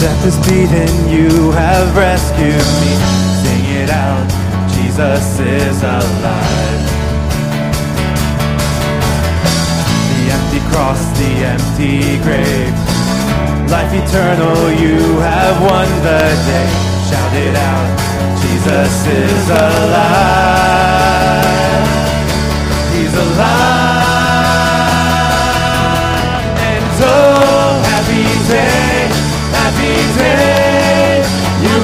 Death is beaten, you have rescued me. Sing it out, Jesus is alive. The empty cross, the empty grave. Life eternal, you have won the day. Shout it out, Jesus is alive. He's alive.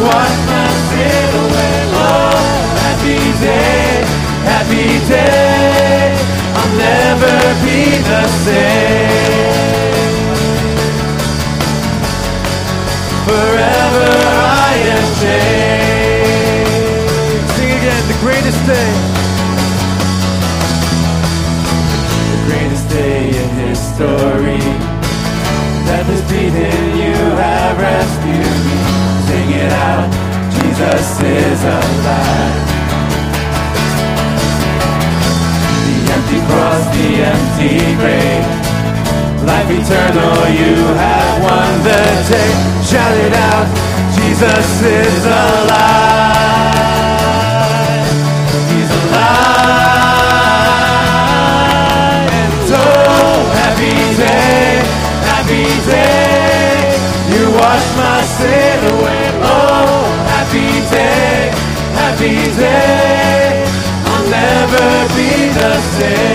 Wash my sin away. Oh, happy day, happy day. I'll never be the same. Forever eternal, you have won the day. Shout it out, Jesus is alive. He's alive. And oh, happy day, happy day. You wash my sin away. Oh, happy day, happy day. I'll never be the same.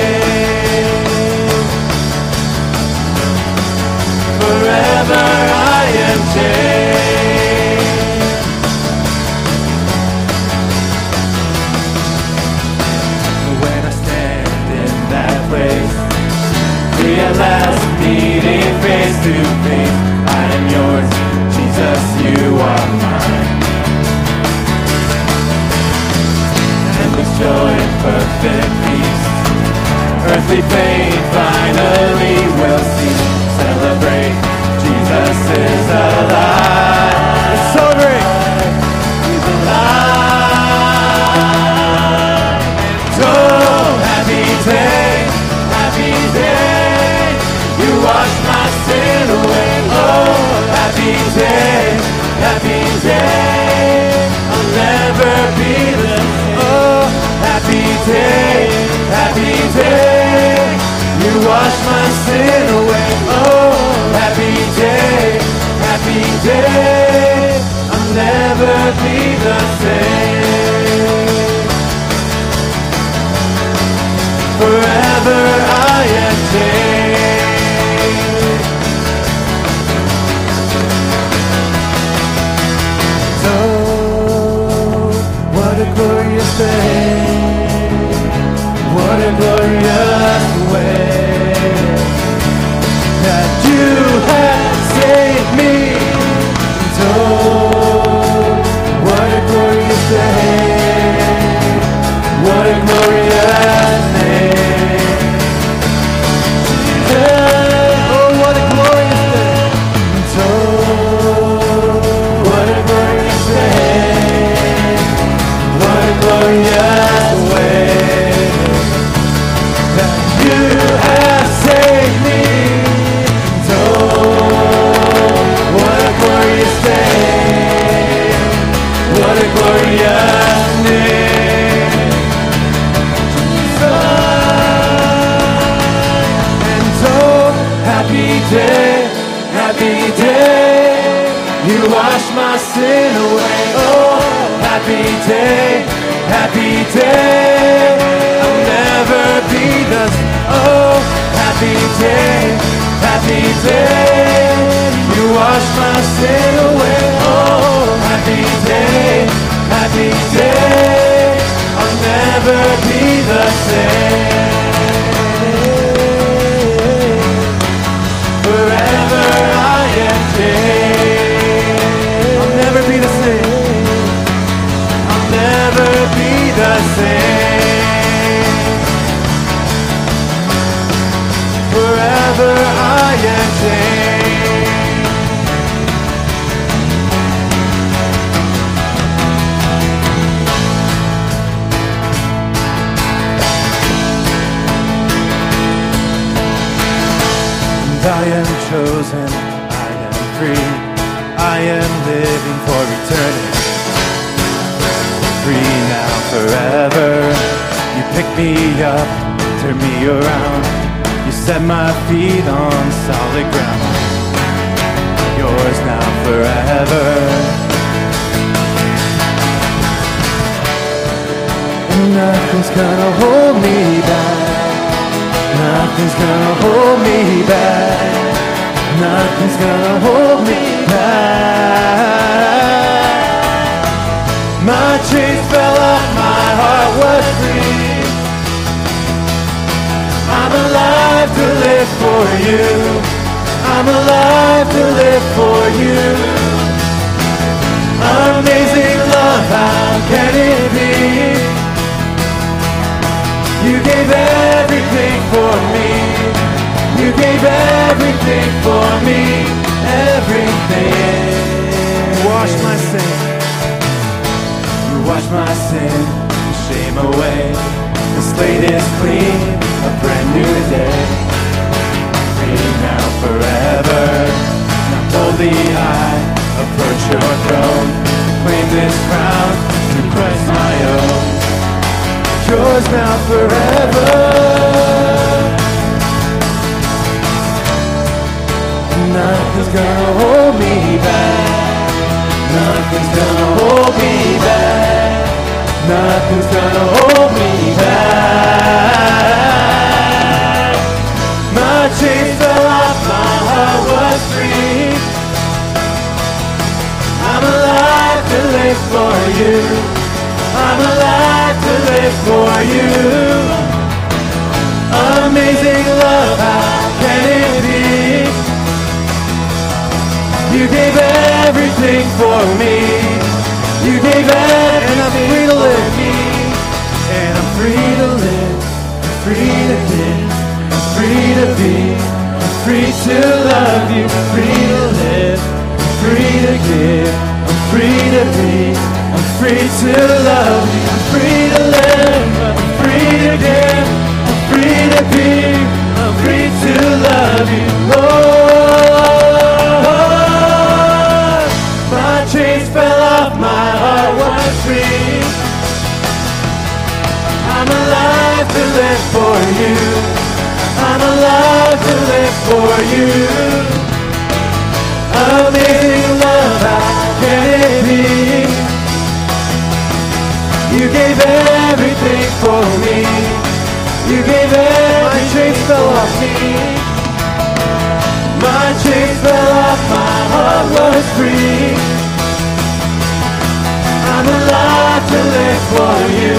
You are mine. And with joy and perfect peace, earthly pain finally will cease. Celebrate, Jesus is alive. So alive. Oh, happy day, happy day. You wash my sin away. Oh, happy day, happy day. I'll never be the same. Oh, happy day, happy day. You wash my sin away. Oh, happy day, happy day. I'll never be the same. Forever What happy day, happy day. You wash my sin away. Oh, happy day, happy day. I'll never be the oh, happy day, happy day. You wash my sin away. Oh, happy day, happy day. I'll never be the same. The same. Forever I am changed. Solid ground. Yours now, forever. And nothing's gonna hold me back. Nothing's gonna hold me back. Nothing's gonna hold me back. My chains fell off, my heart was free. I'm alive to for you. I'm alive to live for you. Amazing love, how can it be? You gave everything for me. You gave everything for me. Everything. Wash my sin. You wash my sin, shame away. The slate is clean, a brand new day. Forever. Now boldly I approach your throne. Claim this crown through Christ my own yours now forever. Nothing's gonna hold me back. Nothing's gonna hold me back. Nothing's gonna hold me back. Heart was free. I'm alive to live for you. I'm alive to live for you. Amazing love, how can it be? You gave everything for me. You gave everything and I'm I'm free to live, I'm free to give, I'm free to be, I'm free to love gave everything. My chains fell off me. My chains fell off. My heart was free. I'm alive to live for you.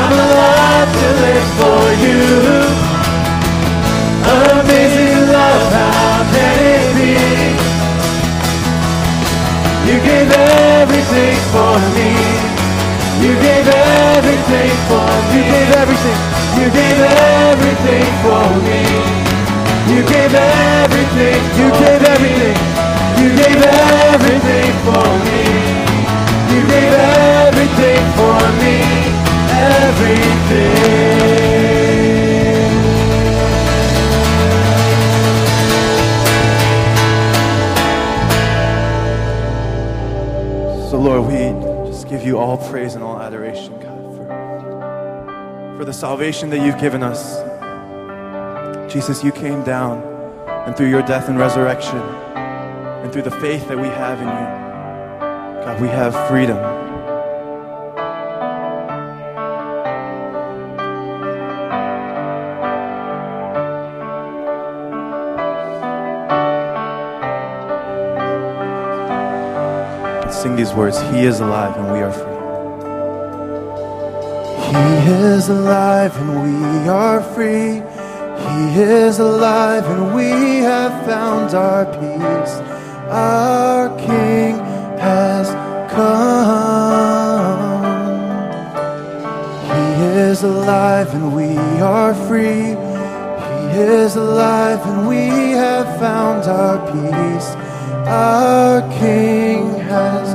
I'm alive to live for you. Amazing love, how can it be? You gave everything for me. You gave everything for me. You gave everything. You gave everything for me. You gave everything. You gave everything. You gave everything for me. You gave everything for me. Everything. So, Lord, we just give you all praise and all adoration, God, for, the salvation that you've given us. Jesus, you came down, and through your death and resurrection, and through the faith that we have in you, God, we have freedom. Sing these words He is alive and we are free. He is alive and we are free. He is alive and we have found our peace. Our King has come. He is alive and we are free. He is alive and we have found our peace. Our King has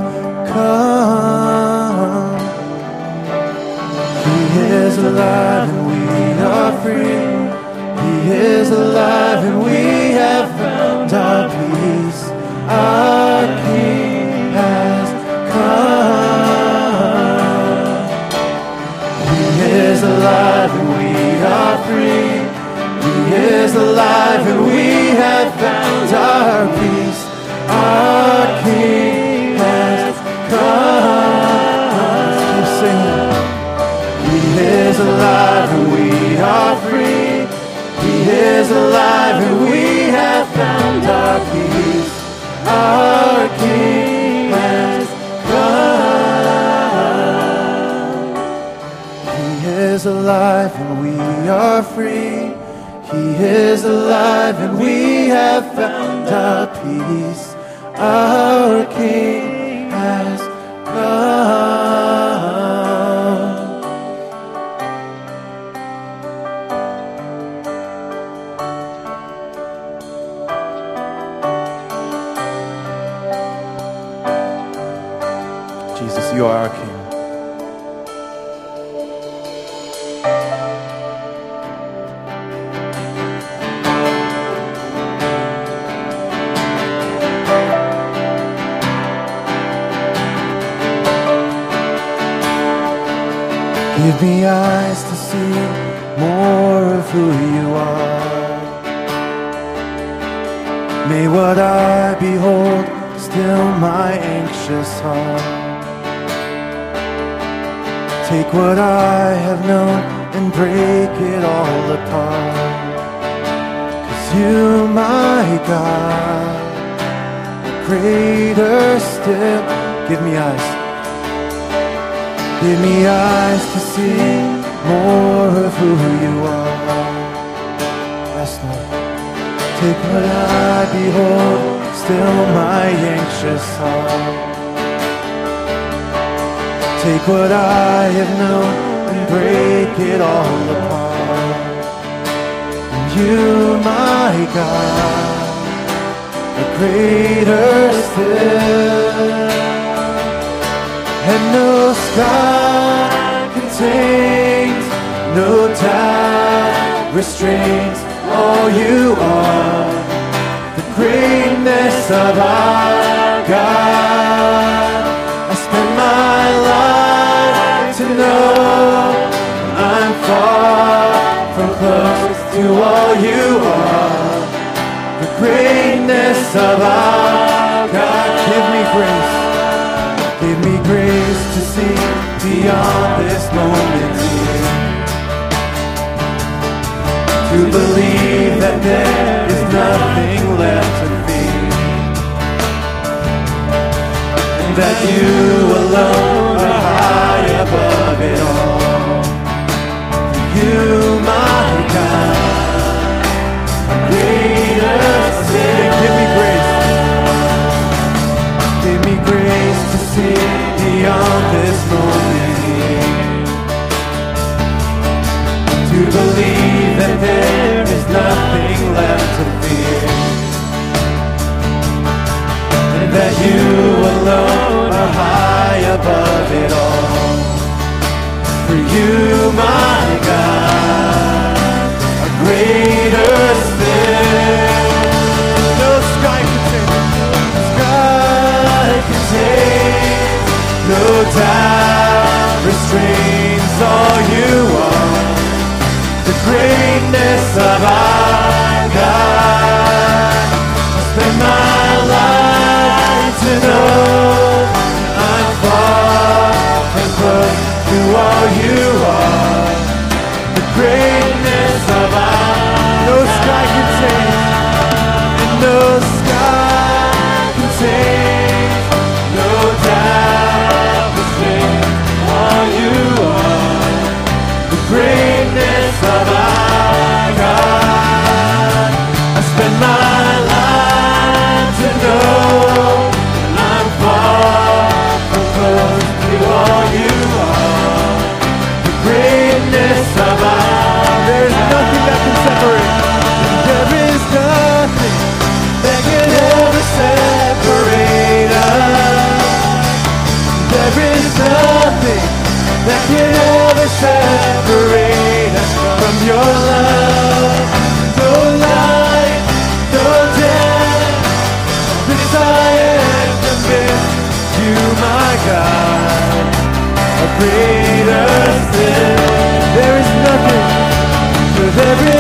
come. is alive and we are free. He is alive and we have found our peace. Our King has come. He is alive and we are free. He is alive and we have found our peace. Our Jesus, you are our King. Give me eyes to see more of who you are. May what I behold still my anxious heart. Take what I have known and break it all apart. Cause you, my God, greater still. Give me eyes. Give me eyes to see more of who you are. Yes, Lord. Take what I behold, still my anxious heart. Take what I have known and break it all apart. And you, my God, are greater still. And no sky contains, no time restrains all you are. The greatness of our God. Know I'm far from close to all you are. The greatness of our God. Give me grace. Give me grace to see beyond this moment here. To believe that there is nothing left to fear. And that you alone it all. You, my God, greater still. Give me grace. Give me grace to see beyond this moment. To believe that there contains, greater still. There is nothing, for there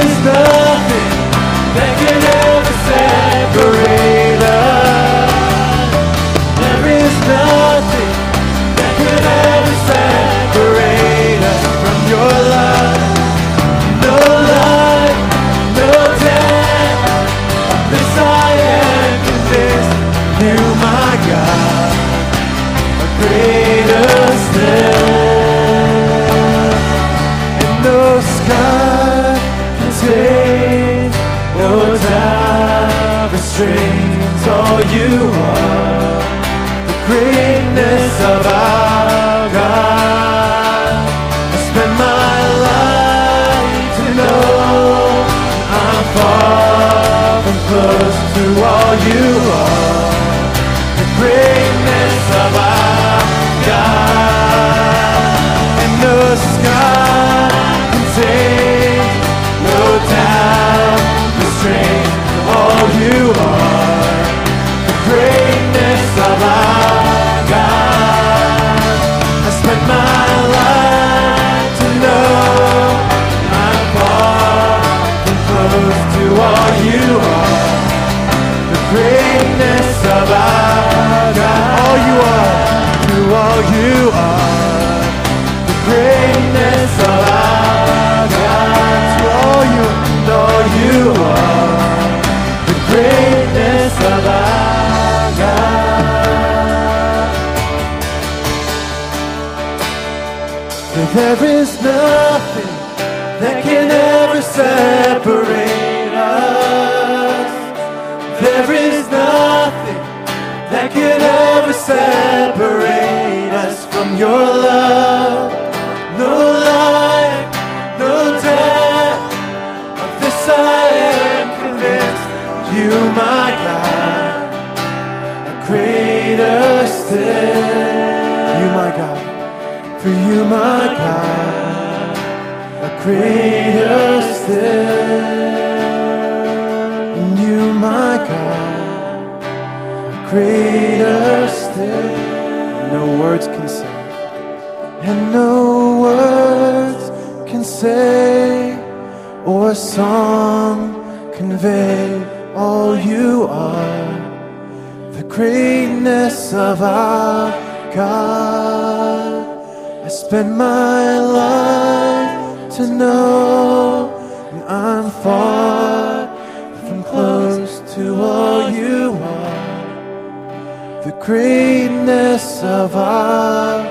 greatness of our God. I spend my life to know I'm far from close to all you are. The greatness of our God. And no sky can take, no doubt, the strength of all you are. You are. The greatness of our God. All you, you are. The greatness of our God. There is nothing your love. No life, no death. Of this I am convinced. You, my God, are greater still. You, my God. For you, my God, are greater still. You, my God, are greater still. Say, or song convey all you are the greatness of our God. I spend my life to know and I'm far from close to all you are. The greatness of our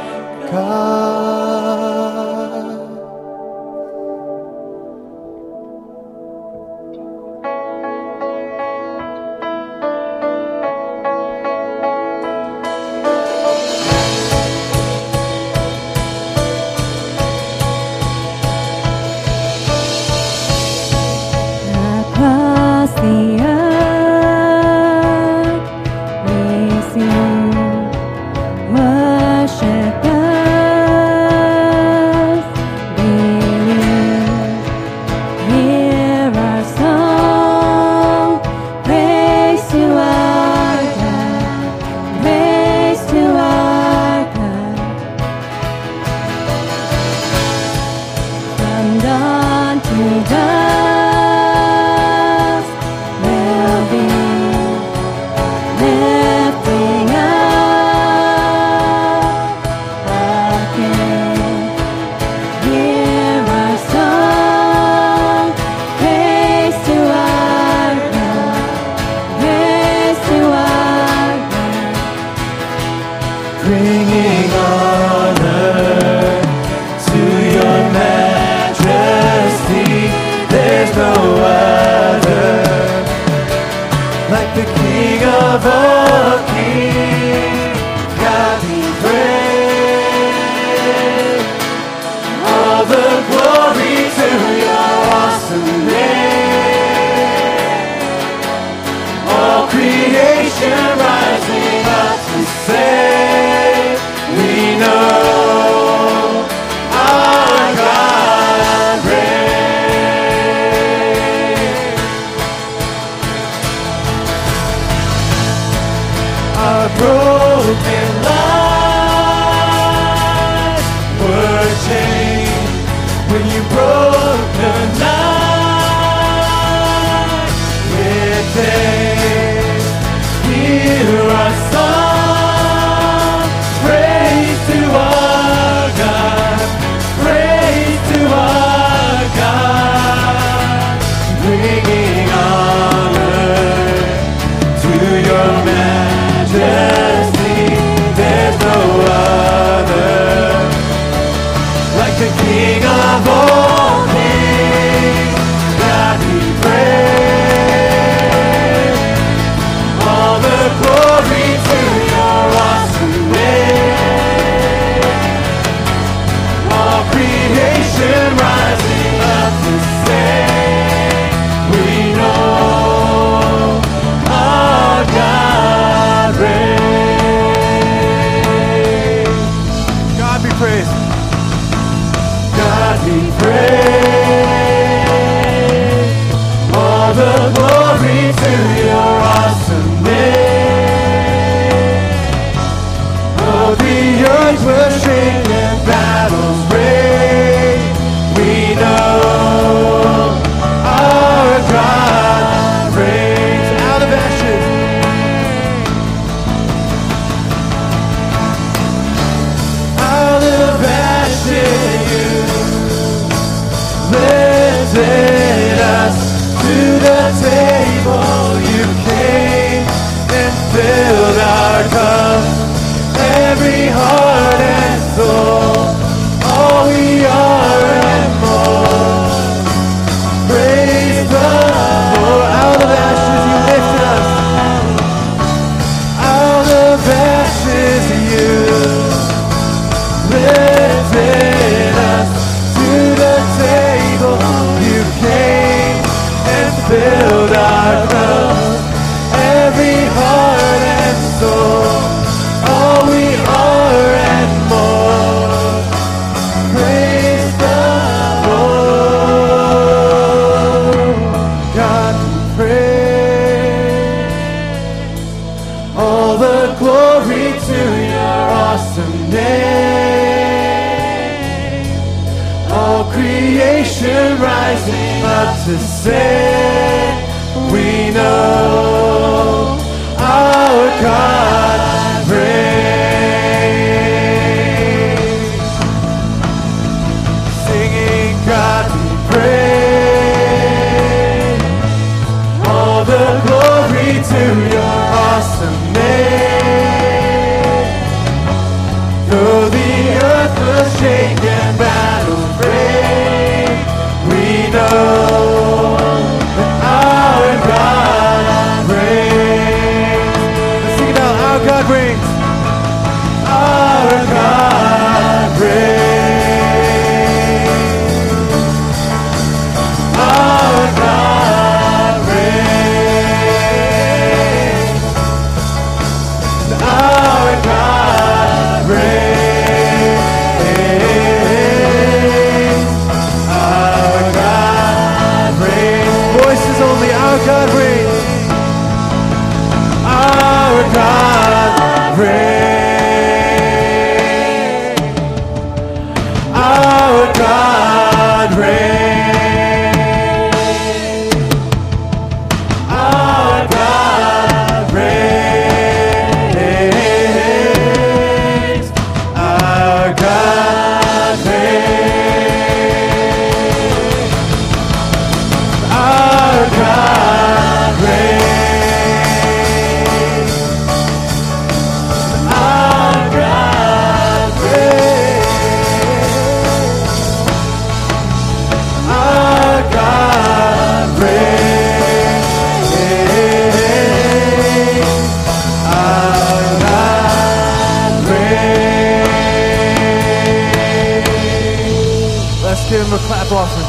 Summer Clap Offering.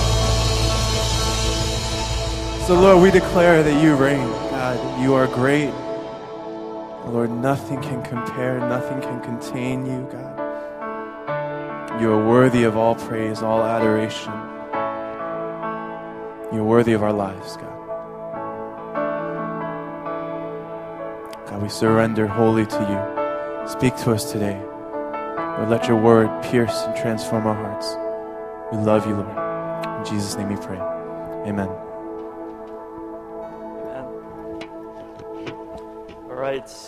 So, Lord, we declare that you reign. God, you are great. Lord, nothing can compare, nothing can contain you, God. You are worthy of all praise, all adoration. You're worthy of our lives, God. God, we surrender wholly to you. Speak to us today. Lord, let your word pierce and transform our hearts. We love you, Lord. In Jesus' name we pray. Amen. Amen. All right.